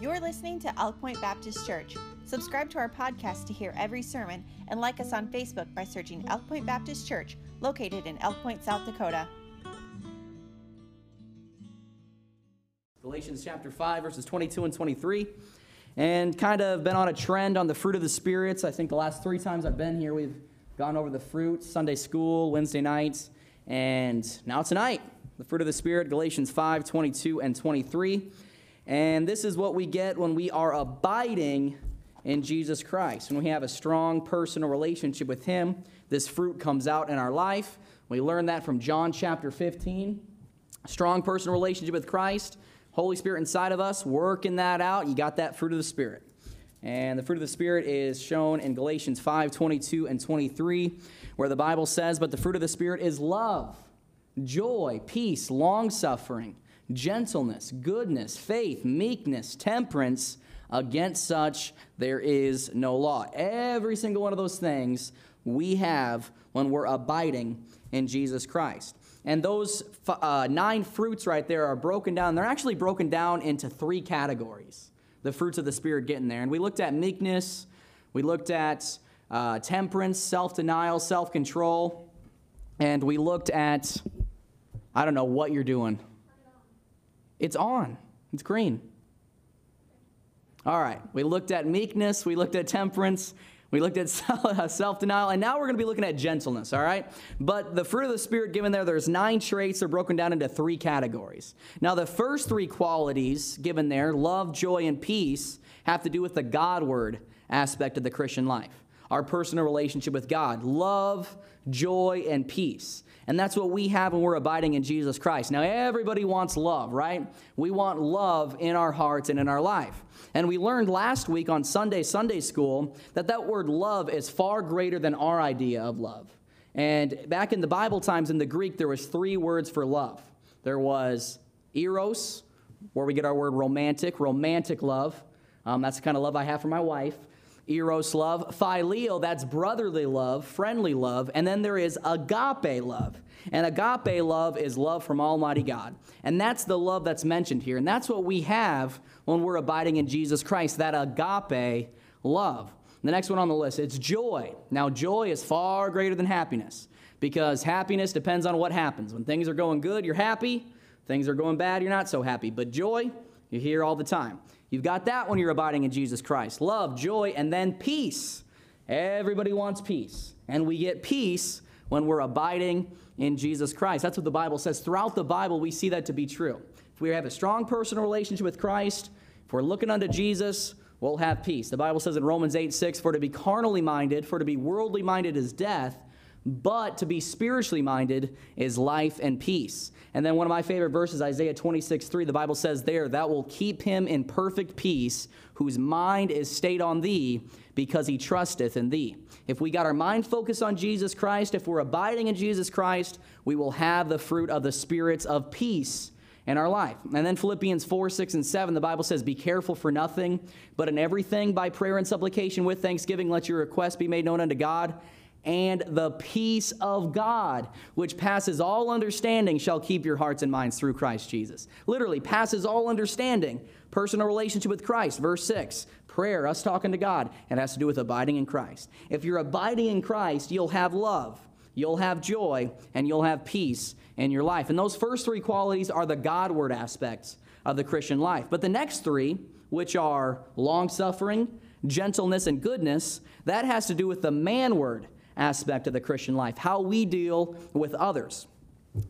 You're listening to Elk Point Baptist Church. Subscribe to our podcast to hear every sermon and like us on Facebook by searching Elk Point Baptist Church, located in Elk Point, South Dakota. Galatians chapter 5, verses 22 and 23. And kind of been on a trend on the fruit of the spirits. I think the last three times I've been here, we've gone over the fruit Sunday school, Wednesday nights, and now tonight, the fruit of the Spirit, Galatians 5, 22 and 23. And this is what we get when we are abiding in Jesus Christ. When we have a strong personal relationship with Him, this fruit comes out in our life. We learn that from John chapter 15. Strong personal relationship with Christ, Holy Spirit inside of us, working that out. You got that fruit of the Spirit. And the fruit of the Spirit is shown in Galatians 5 22 and 23, where the Bible says, But the fruit of the Spirit is love, joy, peace, long suffering gentleness, goodness, faith, meekness, temperance. Against such there is no law. Every single one of those things we have when we're abiding in Jesus Christ. And those uh, nine fruits right there are broken down. They're actually broken down into three categories. The fruits of the Spirit getting there. And we looked at meekness, we looked at uh, temperance, self denial, self control, and we looked at, I don't know what you're doing. It's on, it's green. All right, we looked at meekness, we looked at temperance, we looked at self denial, and now we're going to be looking at gentleness, all right? But the fruit of the Spirit given there, there's nine traits. They're broken down into three categories. Now, the first three qualities given there love, joy, and peace have to do with the Godward aspect of the Christian life, our personal relationship with God. Love, joy, and peace. And that's what we have when we're abiding in Jesus Christ. Now, everybody wants love, right? We want love in our hearts and in our life. And we learned last week on Sunday, Sunday school, that that word love is far greater than our idea of love. And back in the Bible times in the Greek, there was three words for love. There was eros, where we get our word romantic, romantic love. Um, that's the kind of love I have for my wife eros love, phileo, that's brotherly love, friendly love, and then there is agape love. And agape love is love from Almighty God. And that's the love that's mentioned here. And that's what we have when we're abiding in Jesus Christ, that agape love. The next one on the list, it's joy. Now, joy is far greater than happiness because happiness depends on what happens. When things are going good, you're happy. Things are going bad, you're not so happy. But joy, you hear all the time. You've got that when you're abiding in Jesus Christ love, joy, and then peace. Everybody wants peace. And we get peace when we're abiding in Jesus Christ. That's what the Bible says. Throughout the Bible, we see that to be true. If we have a strong personal relationship with Christ, if we're looking unto Jesus, we'll have peace. The Bible says in Romans 8 6, for to be carnally minded, for to be worldly minded is death, but to be spiritually minded is life and peace. And then one of my favorite verses, Isaiah 26, 3, the Bible says there, that will keep him in perfect peace, whose mind is stayed on thee, because he trusteth in thee. If we got our mind focused on Jesus Christ, if we're abiding in Jesus Christ, we will have the fruit of the spirits of peace in our life. And then Philippians 4, 6, and 7, the Bible says, Be careful for nothing, but in everything by prayer and supplication with thanksgiving, let your requests be made known unto God and the peace of God, which passes all understanding, shall keep your hearts and minds through Christ Jesus. Literally, passes all understanding. Personal relationship with Christ. Verse 6 prayer, us talking to God. It has to do with abiding in Christ. If you're abiding in Christ, you'll have love, you'll have joy, and you'll have peace in your life. And those first three qualities are the Godward aspects of the Christian life. But the next three, which are long suffering, gentleness, and goodness, that has to do with the manward aspect of the Christian life, how we deal with others.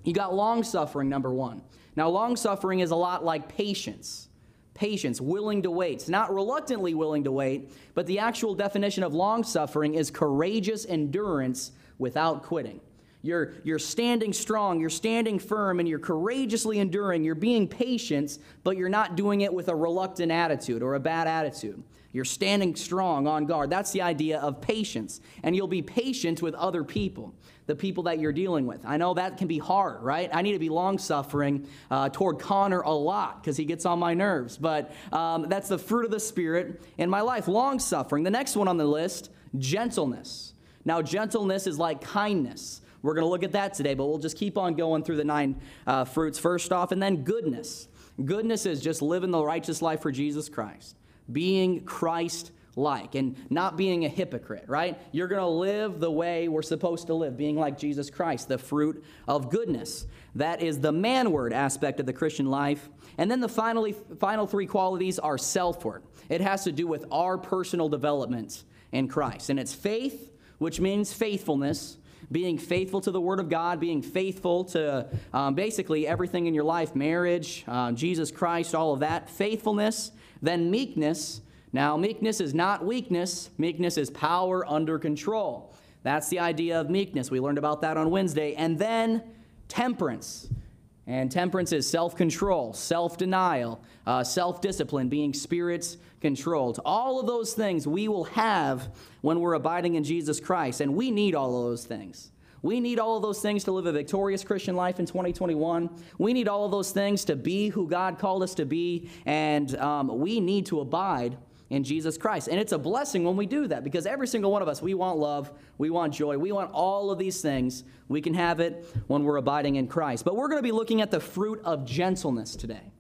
You got long suffering, number one. Now, long suffering is a lot like patience. Patience, willing to wait. It's not reluctantly willing to wait, but the actual definition of long suffering is courageous endurance without quitting. You're, you're standing strong, you're standing firm, and you're courageously enduring. You're being patient, but you're not doing it with a reluctant attitude or a bad attitude. You're standing strong on guard. That's the idea of patience. And you'll be patient with other people, the people that you're dealing with. I know that can be hard, right? I need to be long suffering uh, toward Connor a lot because he gets on my nerves. But um, that's the fruit of the Spirit in my life long suffering. The next one on the list gentleness. Now, gentleness is like kindness. We're going to look at that today, but we'll just keep on going through the nine uh, fruits first off, and then goodness. Goodness is just living the righteous life for Jesus Christ, being Christ like and not being a hypocrite, right? You're going to live the way we're supposed to live, being like Jesus Christ, the fruit of goodness. That is the manward aspect of the Christian life. And then the finally, final three qualities are selfward. It has to do with our personal development in Christ. And it's faith, which means faithfulness, being faithful to the Word of God, being faithful to um, basically everything in your life marriage, uh, Jesus Christ, all of that. Faithfulness, then meekness now, meekness is not weakness, meekness is power under control. That's the idea of meekness. We learned about that on Wednesday. And then temperance. And temperance is self control, self denial, uh, self discipline, being spirits controlled. All of those things we will have when we're abiding in Jesus Christ. And we need all of those things. We need all of those things to live a victorious Christian life in 2021. We need all of those things to be who God called us to be. And um, we need to abide in Jesus Christ. And it's a blessing when we do that because every single one of us, we want love, we want joy, we want all of these things. We can have it when we're abiding in Christ. But we're going to be looking at the fruit of gentleness today.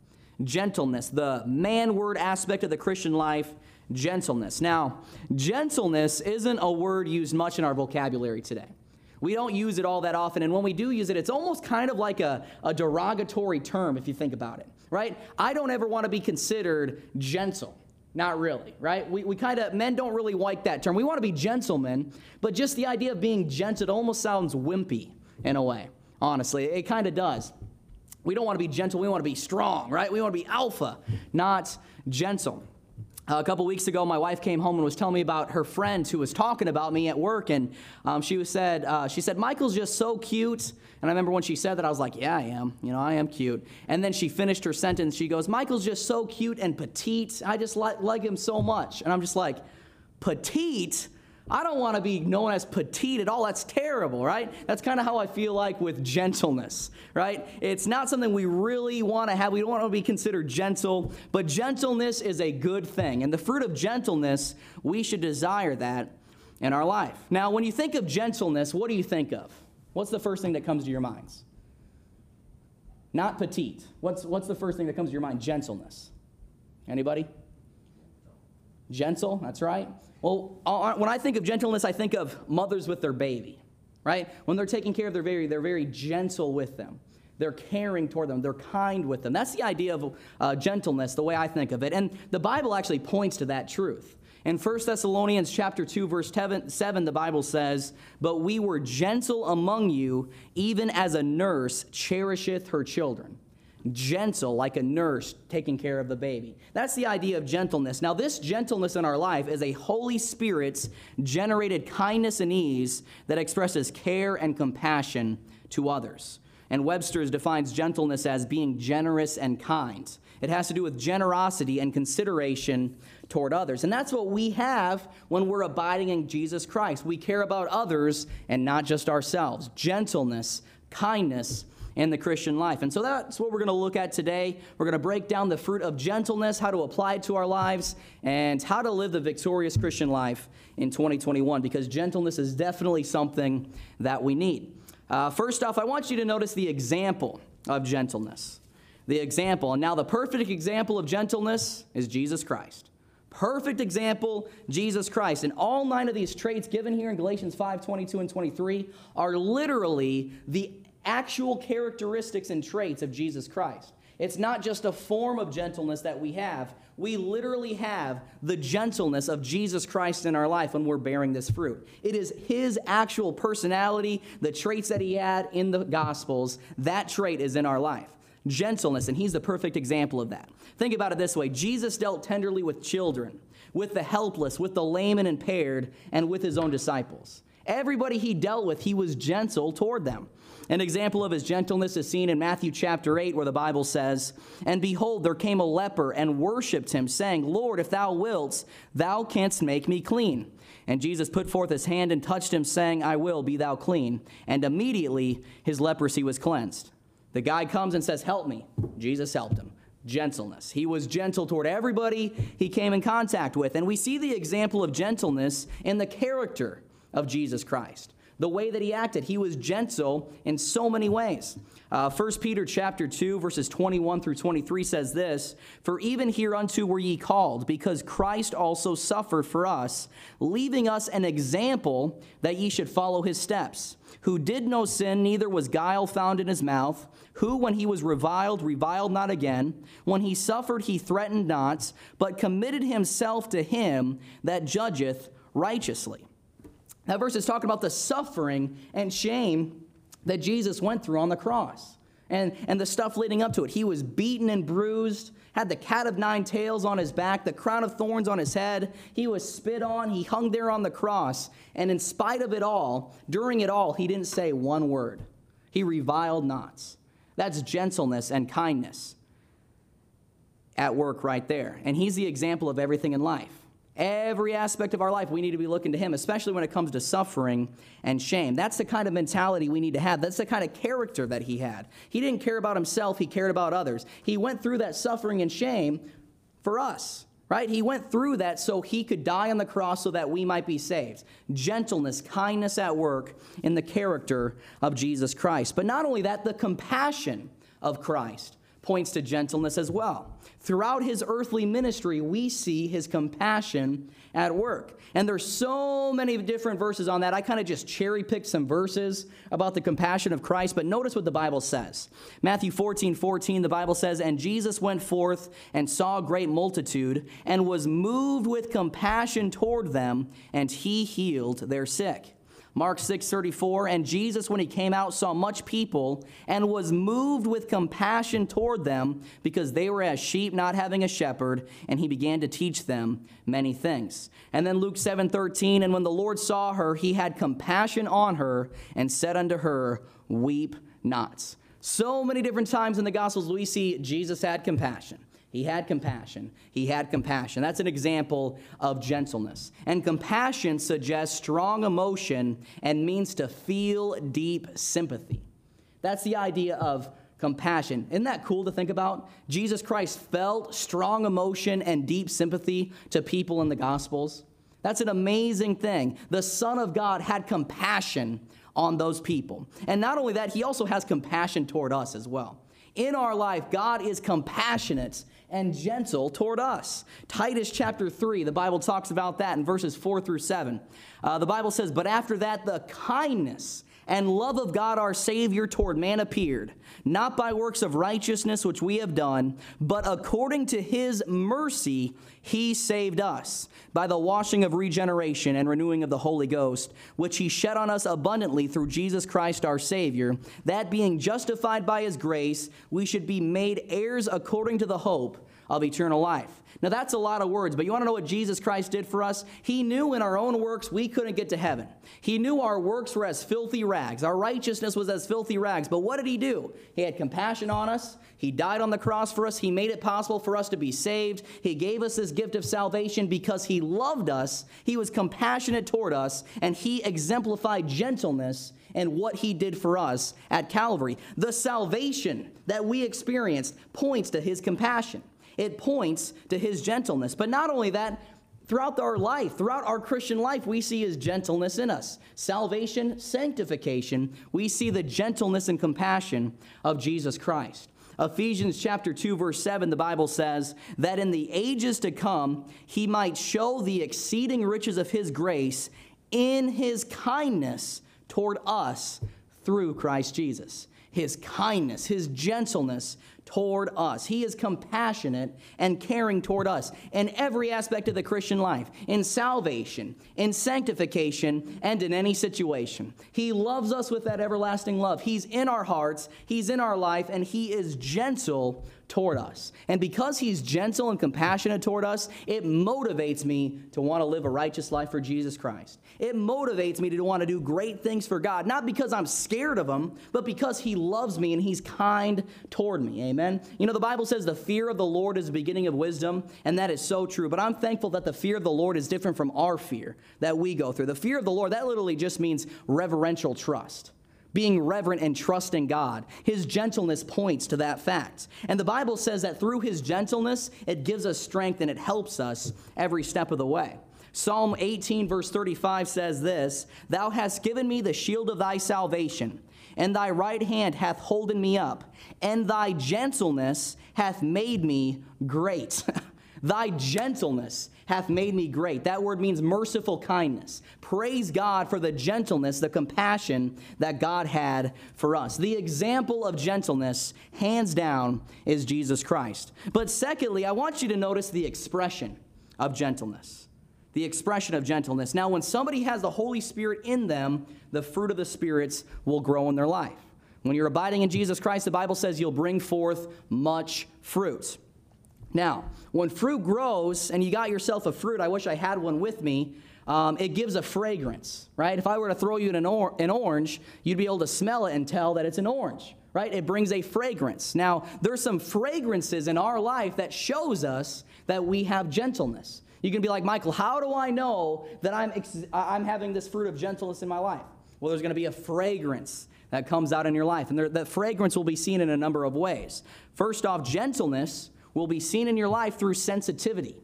Gentleness, the man word aspect of the Christian life, gentleness. Now, gentleness isn't a word used much in our vocabulary today. We don't use it all that often, and when we do use it, it's almost kind of like a, a derogatory term if you think about it, right? I don't ever want to be considered gentle. Not really, right? We, we kind of, men don't really like that term. We want to be gentlemen, but just the idea of being gentle almost sounds wimpy in a way, honestly. It kind of does. We don't want to be gentle, we want to be strong, right? We want to be alpha, not gentle. Uh, a couple weeks ago, my wife came home and was telling me about her friend who was talking about me at work, and um, she was said uh, she said Michael's just so cute. And I remember when she said that, I was like, Yeah, I am. You know, I am cute. And then she finished her sentence. She goes, Michael's just so cute and petite. I just like, like him so much. And I'm just like, Petite? I don't want to be known as petite at all. That's terrible, right? That's kind of how I feel like with gentleness, right? It's not something we really want to have. We don't want to be considered gentle, but gentleness is a good thing. And the fruit of gentleness, we should desire that in our life. Now, when you think of gentleness, what do you think of? What's the first thing that comes to your minds? Not petite. What's, what's the first thing that comes to your mind? Gentleness. Anybody? Gentle, that's right. Well, when I think of gentleness, I think of mothers with their baby, right? When they're taking care of their baby, they're very gentle with them. They're caring toward them. They're kind with them. That's the idea of uh, gentleness, the way I think of it. And the Bible actually points to that truth. In 1 Thessalonians chapter 2 verse 7 the Bible says, "But we were gentle among you, even as a nurse cherisheth her children." Gentle like a nurse taking care of the baby. That's the idea of gentleness. Now this gentleness in our life is a Holy Spirit's generated kindness and ease that expresses care and compassion to others. And Webster's defines gentleness as being generous and kind. It has to do with generosity and consideration toward others. And that's what we have when we're abiding in Jesus Christ. We care about others and not just ourselves. Gentleness, kindness, in the Christian life. And so that's what we're going to look at today. We're going to break down the fruit of gentleness, how to apply it to our lives, and how to live the victorious Christian life in 2021, because gentleness is definitely something that we need. Uh, first off, I want you to notice the example of gentleness. The example. And now, the perfect example of gentleness is Jesus Christ. Perfect example, Jesus Christ. And all nine of these traits given here in Galatians 5 22 and 23 are literally the actual characteristics and traits of Jesus Christ. It's not just a form of gentleness that we have. We literally have the gentleness of Jesus Christ in our life when we're bearing this fruit. It is his actual personality, the traits that he had in the Gospels, that trait is in our life gentleness, and he's the perfect example of that. Think about it this way Jesus dealt tenderly with children, with the helpless, with the lame and impaired, and with his own disciples. Everybody he dealt with, he was gentle toward them. An example of his gentleness is seen in Matthew chapter 8, where the Bible says, And behold, there came a leper and worshipped him, saying, Lord, if thou wilt, thou canst make me clean. And Jesus put forth his hand and touched him, saying, I will, be thou clean. And immediately his leprosy was cleansed. The guy comes and says, Help me. Jesus helped him. Gentleness. He was gentle toward everybody he came in contact with. And we see the example of gentleness in the character of Jesus Christ. the way that he acted. He was gentle in so many ways. Uh, 1 Peter chapter 2, verses 21 through 23 says this For even hereunto were ye called, because Christ also suffered for us, leaving us an example that ye should follow his steps, who did no sin, neither was guile found in his mouth, who, when he was reviled, reviled not again. When he suffered, he threatened not, but committed himself to him that judgeth righteously. That verse is talking about the suffering and shame that Jesus went through on the cross and, and the stuff leading up to it. He was beaten and bruised, had the cat of nine tails on his back, the crown of thorns on his head. He was spit on. He hung there on the cross. And in spite of it all, during it all, he didn't say one word. He reviled not. That's gentleness and kindness at work right there. And he's the example of everything in life. Every aspect of our life, we need to be looking to Him, especially when it comes to suffering and shame. That's the kind of mentality we need to have. That's the kind of character that He had. He didn't care about Himself, He cared about others. He went through that suffering and shame for us, right? He went through that so He could die on the cross so that we might be saved. Gentleness, kindness at work in the character of Jesus Christ. But not only that, the compassion of Christ points to gentleness as well. Throughout his earthly ministry, we see his compassion at work. And there's so many different verses on that. I kind of just cherry picked some verses about the compassion of Christ, but notice what the Bible says. Matthew 14, 14, the Bible says, And Jesus went forth and saw a great multitude, and was moved with compassion toward them, and he healed their sick. Mark 6:34 and Jesus when he came out saw much people and was moved with compassion toward them because they were as sheep not having a shepherd and he began to teach them many things. And then Luke 7:13 and when the Lord saw her he had compassion on her and said unto her weep not. So many different times in the gospels we see Jesus had compassion. He had compassion. He had compassion. That's an example of gentleness. And compassion suggests strong emotion and means to feel deep sympathy. That's the idea of compassion. Isn't that cool to think about? Jesus Christ felt strong emotion and deep sympathy to people in the Gospels. That's an amazing thing. The Son of God had compassion on those people. And not only that, he also has compassion toward us as well. In our life, God is compassionate and gentle toward us. Titus chapter 3, the Bible talks about that in verses 4 through 7. Uh, the Bible says, But after that, the kindness and love of God our Savior toward man appeared, not by works of righteousness which we have done, but according to his mercy he saved us by the washing of regeneration and renewing of the Holy Ghost, which he shed on us abundantly through Jesus Christ our Savior, that being justified by his grace, we should be made heirs according to the hope of eternal life. Now, that's a lot of words, but you want to know what Jesus Christ did for us? He knew in our own works we couldn't get to heaven. He knew our works were as filthy rags. Our righteousness was as filthy rags. But what did He do? He had compassion on us. He died on the cross for us. He made it possible for us to be saved. He gave us this gift of salvation because He loved us. He was compassionate toward us, and He exemplified gentleness and what he did for us at Calvary. The salvation that we experienced points to his compassion it points to his gentleness. But not only that, throughout our life, throughout our Christian life, we see his gentleness in us. Salvation, sanctification, we see the gentleness and compassion of Jesus Christ. Ephesians chapter 2 verse 7 the Bible says that in the ages to come he might show the exceeding riches of his grace in his kindness toward us through Christ Jesus. His kindness, his gentleness toward us. He is compassionate and caring toward us in every aspect of the Christian life, in salvation, in sanctification, and in any situation. He loves us with that everlasting love. He's in our hearts, He's in our life, and He is gentle toward us. And because he's gentle and compassionate toward us, it motivates me to want to live a righteous life for Jesus Christ. It motivates me to want to do great things for God, not because I'm scared of him, but because he loves me and he's kind toward me. Amen. You know, the Bible says the fear of the Lord is the beginning of wisdom, and that is so true. But I'm thankful that the fear of the Lord is different from our fear that we go through. The fear of the Lord, that literally just means reverential trust being reverent and trusting God. His gentleness points to that fact. And the Bible says that through his gentleness, it gives us strength and it helps us every step of the way. Psalm 18, verse 35 says this Thou hast given me the shield of thy salvation, and thy right hand hath holden me up, and thy gentleness hath made me great. thy gentleness hath made me great. That word means merciful kindness. Praise God for the gentleness, the compassion that God had for us. The example of gentleness, hands down, is Jesus Christ. But secondly, I want you to notice the expression of gentleness. The expression of gentleness. Now, when somebody has the Holy Spirit in them, the fruit of the spirits will grow in their life. When you're abiding in Jesus Christ, the Bible says you'll bring forth much fruit. Now, when fruit grows and you got yourself a fruit, I wish I had one with me, um, it gives a fragrance, right? If I were to throw you an, or- an orange, you'd be able to smell it and tell that it's an orange, right? It brings a fragrance. Now, there's some fragrances in our life that shows us that we have gentleness. You can be like, Michael, how do I know that I'm, ex- I'm having this fruit of gentleness in my life? Well, there's going to be a fragrance that comes out in your life. And there, that fragrance will be seen in a number of ways. First off, gentleness will be seen in your life through sensitivity.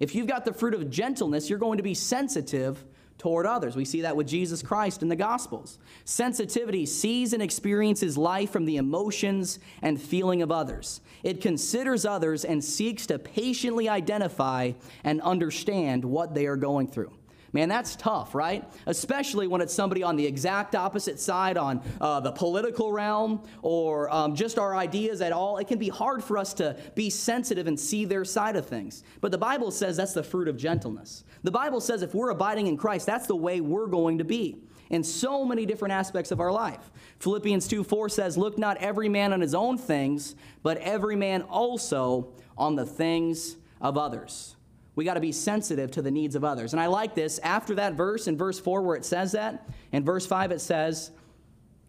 If you've got the fruit of gentleness, you're going to be sensitive toward others. We see that with Jesus Christ in the Gospels. Sensitivity sees and experiences life from the emotions and feeling of others. It considers others and seeks to patiently identify and understand what they are going through. Man, that's tough, right? Especially when it's somebody on the exact opposite side on uh, the political realm or um, just our ideas at all. It can be hard for us to be sensitive and see their side of things. But the Bible says that's the fruit of gentleness. The Bible says if we're abiding in Christ, that's the way we're going to be in so many different aspects of our life. Philippians 2 4 says, Look not every man on his own things, but every man also on the things of others. We got to be sensitive to the needs of others. And I like this. After that verse, in verse 4, where it says that, in verse 5, it says,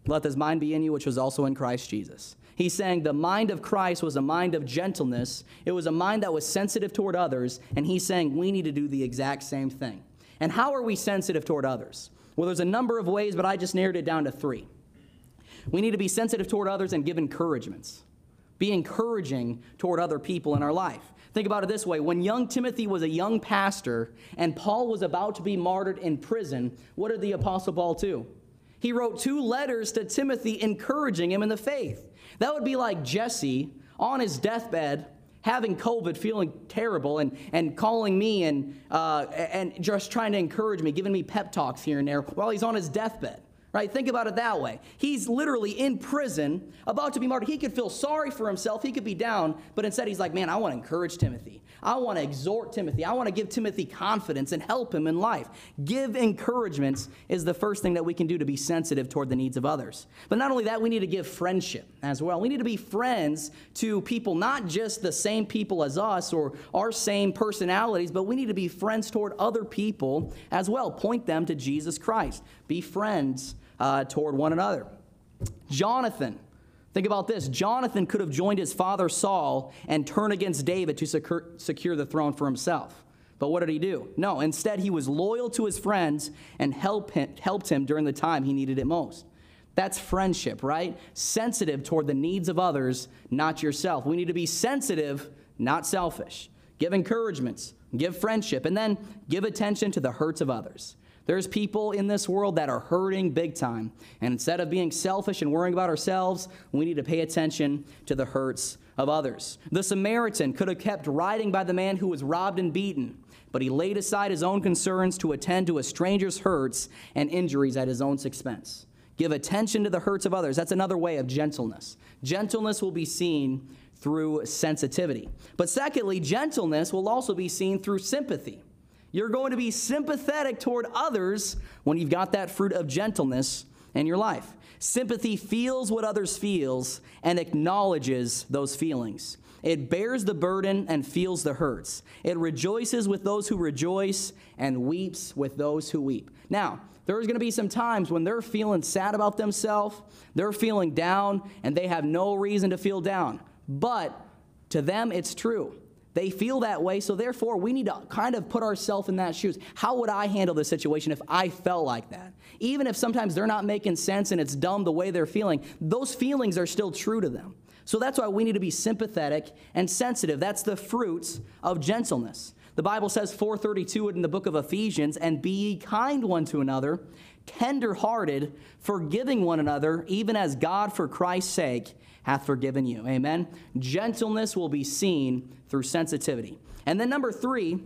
Let this mind be in you, which was also in Christ Jesus. He's saying the mind of Christ was a mind of gentleness, it was a mind that was sensitive toward others, and he's saying we need to do the exact same thing. And how are we sensitive toward others? Well, there's a number of ways, but I just narrowed it down to three. We need to be sensitive toward others and give encouragements. Be encouraging toward other people in our life. Think about it this way when young Timothy was a young pastor and Paul was about to be martyred in prison, what did the Apostle Paul do? He wrote two letters to Timothy encouraging him in the faith. That would be like Jesse on his deathbed having COVID, feeling terrible, and, and calling me and, uh, and just trying to encourage me, giving me pep talks here and there while he's on his deathbed right? Think about it that way. He's literally in prison, about to be martyred. He could feel sorry for himself, he could be down, but instead he's like, man, I want to encourage Timothy. I want to exhort Timothy. I want to give Timothy confidence and help him in life. Give encouragements is the first thing that we can do to be sensitive toward the needs of others. But not only that, we need to give friendship as well. We need to be friends to people, not just the same people as us or our same personalities, but we need to be friends toward other people as well. Point them to Jesus Christ. Be friends uh, toward one another. Jonathan, think about this. Jonathan could have joined his father Saul and turn against David to secure, secure the throne for himself. But what did he do? No, instead, he was loyal to his friends and help him, helped him during the time he needed it most. That's friendship, right? Sensitive toward the needs of others, not yourself. We need to be sensitive, not selfish. Give encouragements, give friendship, and then give attention to the hurts of others. There's people in this world that are hurting big time. And instead of being selfish and worrying about ourselves, we need to pay attention to the hurts of others. The Samaritan could have kept riding by the man who was robbed and beaten, but he laid aside his own concerns to attend to a stranger's hurts and injuries at his own expense. Give attention to the hurts of others. That's another way of gentleness. Gentleness will be seen through sensitivity. But secondly, gentleness will also be seen through sympathy. You're going to be sympathetic toward others when you've got that fruit of gentleness in your life. Sympathy feels what others feels and acknowledges those feelings. It bears the burden and feels the hurts. It rejoices with those who rejoice and weeps with those who weep. Now, there's going to be some times when they're feeling sad about themselves, they're feeling down, and they have no reason to feel down. But to them, it's true. They feel that way, so therefore we need to kind of put ourselves in that shoes. How would I handle this situation if I felt like that? Even if sometimes they're not making sense and it's dumb the way they're feeling, those feelings are still true to them. So that's why we need to be sympathetic and sensitive. That's the fruits of gentleness. The Bible says 432 in the book of Ephesians, and be ye kind one to another, tender-hearted, forgiving one another, even as God for Christ's sake hath forgiven you. Amen. Gentleness will be seen through sensitivity. And then number 3,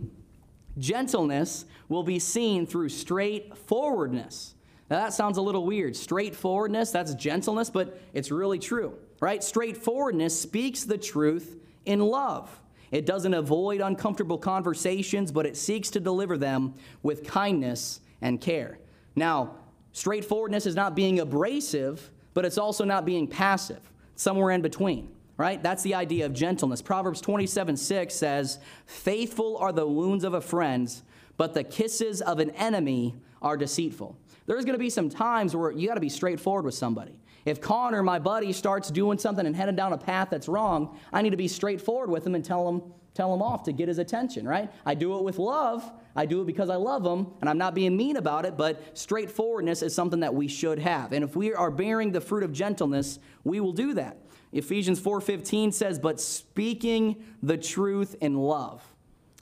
gentleness will be seen through straightforwardness. Now that sounds a little weird. Straightforwardness, that's gentleness, but it's really true, right? Straightforwardness speaks the truth in love. It doesn't avoid uncomfortable conversations, but it seeks to deliver them with kindness and care. Now, straightforwardness is not being abrasive, but it's also not being passive, somewhere in between, right? That's the idea of gentleness. Proverbs 27 6 says, Faithful are the wounds of a friend, but the kisses of an enemy are deceitful. There's to be some times where you got to be straightforward with somebody. If Connor, my buddy, starts doing something and heading down a path that's wrong, I need to be straightforward with him and tell him, tell him off to get his attention, right? I do it with love. I do it because I love them, and I'm not being mean about it, but straightforwardness is something that we should have. And if we are bearing the fruit of gentleness, we will do that. Ephesians 4:15 says, "But speaking the truth in love."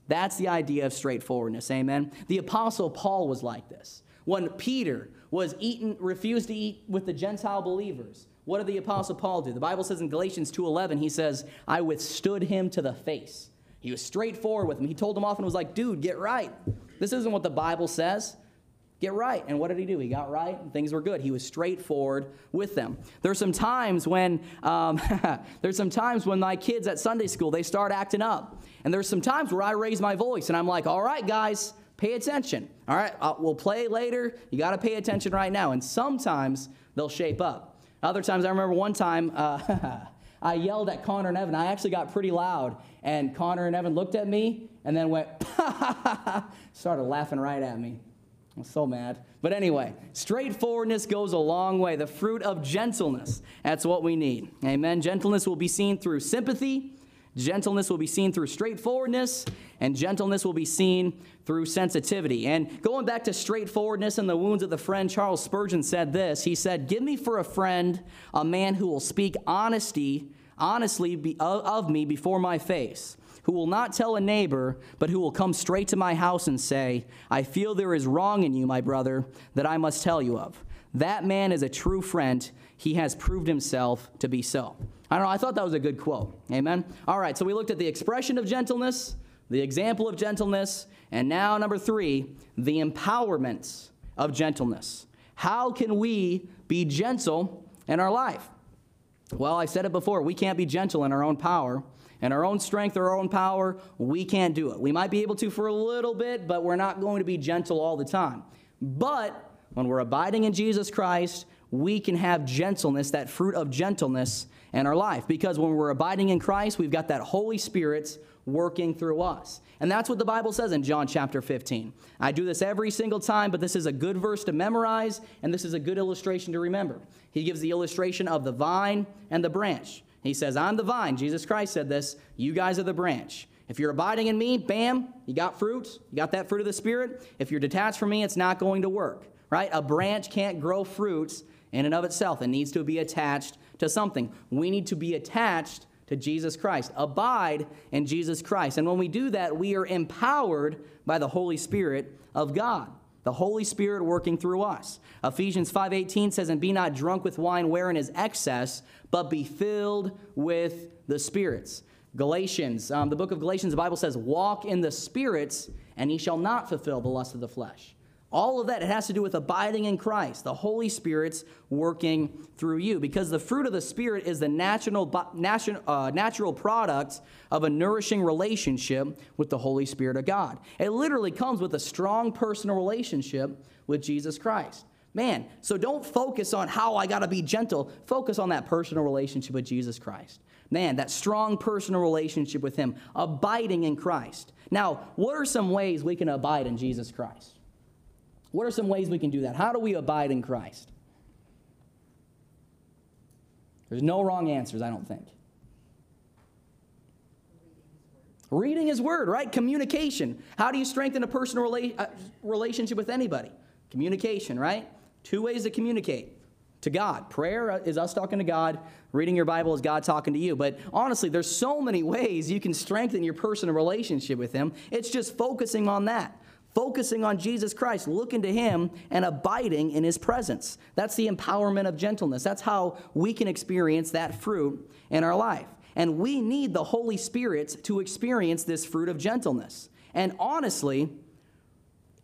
That's the idea of straightforwardness. Amen. The apostle Paul was like this. When Peter was eaten, refused to eat with the Gentile believers. What did the Apostle Paul do? The Bible says in Galatians 2.11, he says, I withstood him to the face. He was straightforward with him. He told him off and was like, dude, get right. This isn't what the Bible says. Get right. And what did he do? He got right and things were good. He was straightforward with them. There's some times when um, there's some times when my kids at Sunday school, they start acting up. And there's some times where I raise my voice and I'm like, all right, guys, pay attention. All right, we'll play later. You got to pay attention right now. And sometimes they'll shape up. Other times, I remember one time uh, I yelled at Connor and Evan. I actually got pretty loud, and Connor and Evan looked at me and then went, started laughing right at me. I'm so mad. But anyway, straightforwardness goes a long way. The fruit of gentleness, that's what we need. Amen. Gentleness will be seen through sympathy Gentleness will be seen through straightforwardness, and gentleness will be seen through sensitivity. And going back to straightforwardness and the wounds of the friend, Charles Spurgeon said this. He said, Give me for a friend a man who will speak honesty, honestly of me before my face, who will not tell a neighbor, but who will come straight to my house and say, I feel there is wrong in you, my brother, that I must tell you of. That man is a true friend. He has proved himself to be so. I don't know, I thought that was a good quote. Amen? All right, so we looked at the expression of gentleness, the example of gentleness, and now, number three, the empowerment of gentleness. How can we be gentle in our life? Well, I said it before, we can't be gentle in our own power. In our own strength or our own power, we can't do it. We might be able to for a little bit, but we're not going to be gentle all the time. But when we're abiding in Jesus Christ, we can have gentleness, that fruit of gentleness in our life. Because when we're abiding in Christ, we've got that Holy Spirit working through us. And that's what the Bible says in John chapter 15. I do this every single time, but this is a good verse to memorize, and this is a good illustration to remember. He gives the illustration of the vine and the branch. He says, I'm the vine. Jesus Christ said this. You guys are the branch. If you're abiding in me, bam, you got fruit. You got that fruit of the Spirit. If you're detached from me, it's not going to work, right? A branch can't grow fruits in and of itself. It needs to be attached to something. We need to be attached to Jesus Christ. Abide in Jesus Christ. And when we do that, we are empowered by the Holy Spirit of God. The Holy Spirit working through us. Ephesians 5:18 says, "And be not drunk with wine wherein is excess, but be filled with the spirits." Galatians, um, the book of Galatians, the Bible says, "Walk in the spirits, and ye shall not fulfill the lust of the flesh." All of that, it has to do with abiding in Christ. The Holy Spirit's working through you because the fruit of the Spirit is the natural, natural, uh, natural product of a nourishing relationship with the Holy Spirit of God. It literally comes with a strong personal relationship with Jesus Christ. Man, so don't focus on how I got to be gentle. Focus on that personal relationship with Jesus Christ. Man, that strong personal relationship with Him, abiding in Christ. Now, what are some ways we can abide in Jesus Christ? What are some ways we can do that? How do we abide in Christ? There's no wrong answers, I don't think. Reading his word, right? Communication. How do you strengthen a personal rela- uh, relationship with anybody? Communication, right? Two ways to communicate to God. Prayer is us talking to God. Reading your Bible is God talking to you. But honestly, there's so many ways you can strengthen your personal relationship with Him. It's just focusing on that. Focusing on Jesus Christ, looking to Him, and abiding in His presence. That's the empowerment of gentleness. That's how we can experience that fruit in our life. And we need the Holy Spirit to experience this fruit of gentleness. And honestly,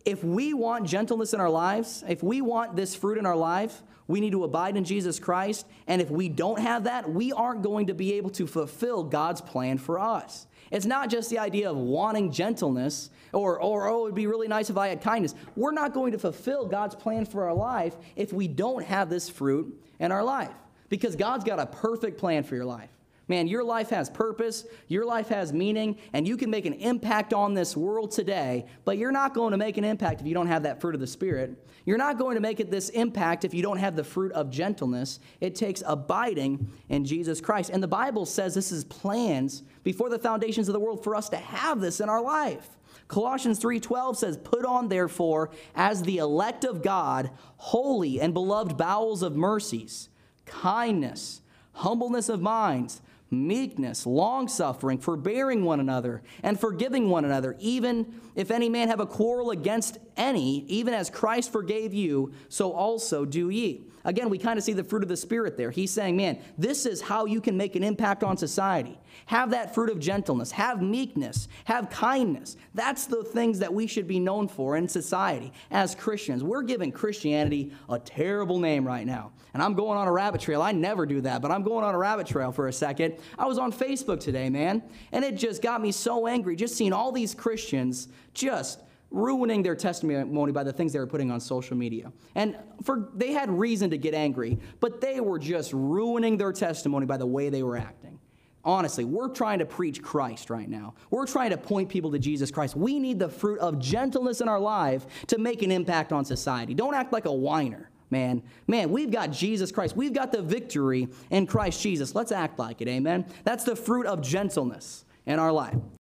if we want gentleness in our lives, if we want this fruit in our life, we need to abide in Jesus Christ. And if we don't have that, we aren't going to be able to fulfill God's plan for us. It's not just the idea of wanting gentleness or, or, oh, it would be really nice if I had kindness. We're not going to fulfill God's plan for our life if we don't have this fruit in our life because God's got a perfect plan for your life. Man, your life has purpose, your life has meaning, and you can make an impact on this world today, but you're not going to make an impact if you don't have that fruit of the Spirit. You're not going to make it this impact if you don't have the fruit of gentleness. It takes abiding in Jesus Christ. And the Bible says this is plans before the foundations of the world for us to have this in our life. Colossians 3:12 says, "Put on therefore as the elect of God, holy and beloved bowels of mercies, kindness, humbleness of minds, meekness, long suffering, forbearing one another, and forgiving one another, even if any man have a quarrel against any, even as Christ forgave you, so also do ye. Again, we kind of see the fruit of the Spirit there. He's saying, man, this is how you can make an impact on society. Have that fruit of gentleness, have meekness, have kindness. That's the things that we should be known for in society as Christians. We're giving Christianity a terrible name right now. And I'm going on a rabbit trail. I never do that, but I'm going on a rabbit trail for a second. I was on Facebook today, man, and it just got me so angry just seeing all these Christians just ruining their testimony by the things they were putting on social media. And for they had reason to get angry, but they were just ruining their testimony by the way they were acting. Honestly, we're trying to preach Christ right now. We're trying to point people to Jesus Christ. We need the fruit of gentleness in our life to make an impact on society. Don't act like a whiner, man. Man, we've got Jesus Christ. We've got the victory in Christ Jesus. Let's act like it, amen? That's the fruit of gentleness in our life.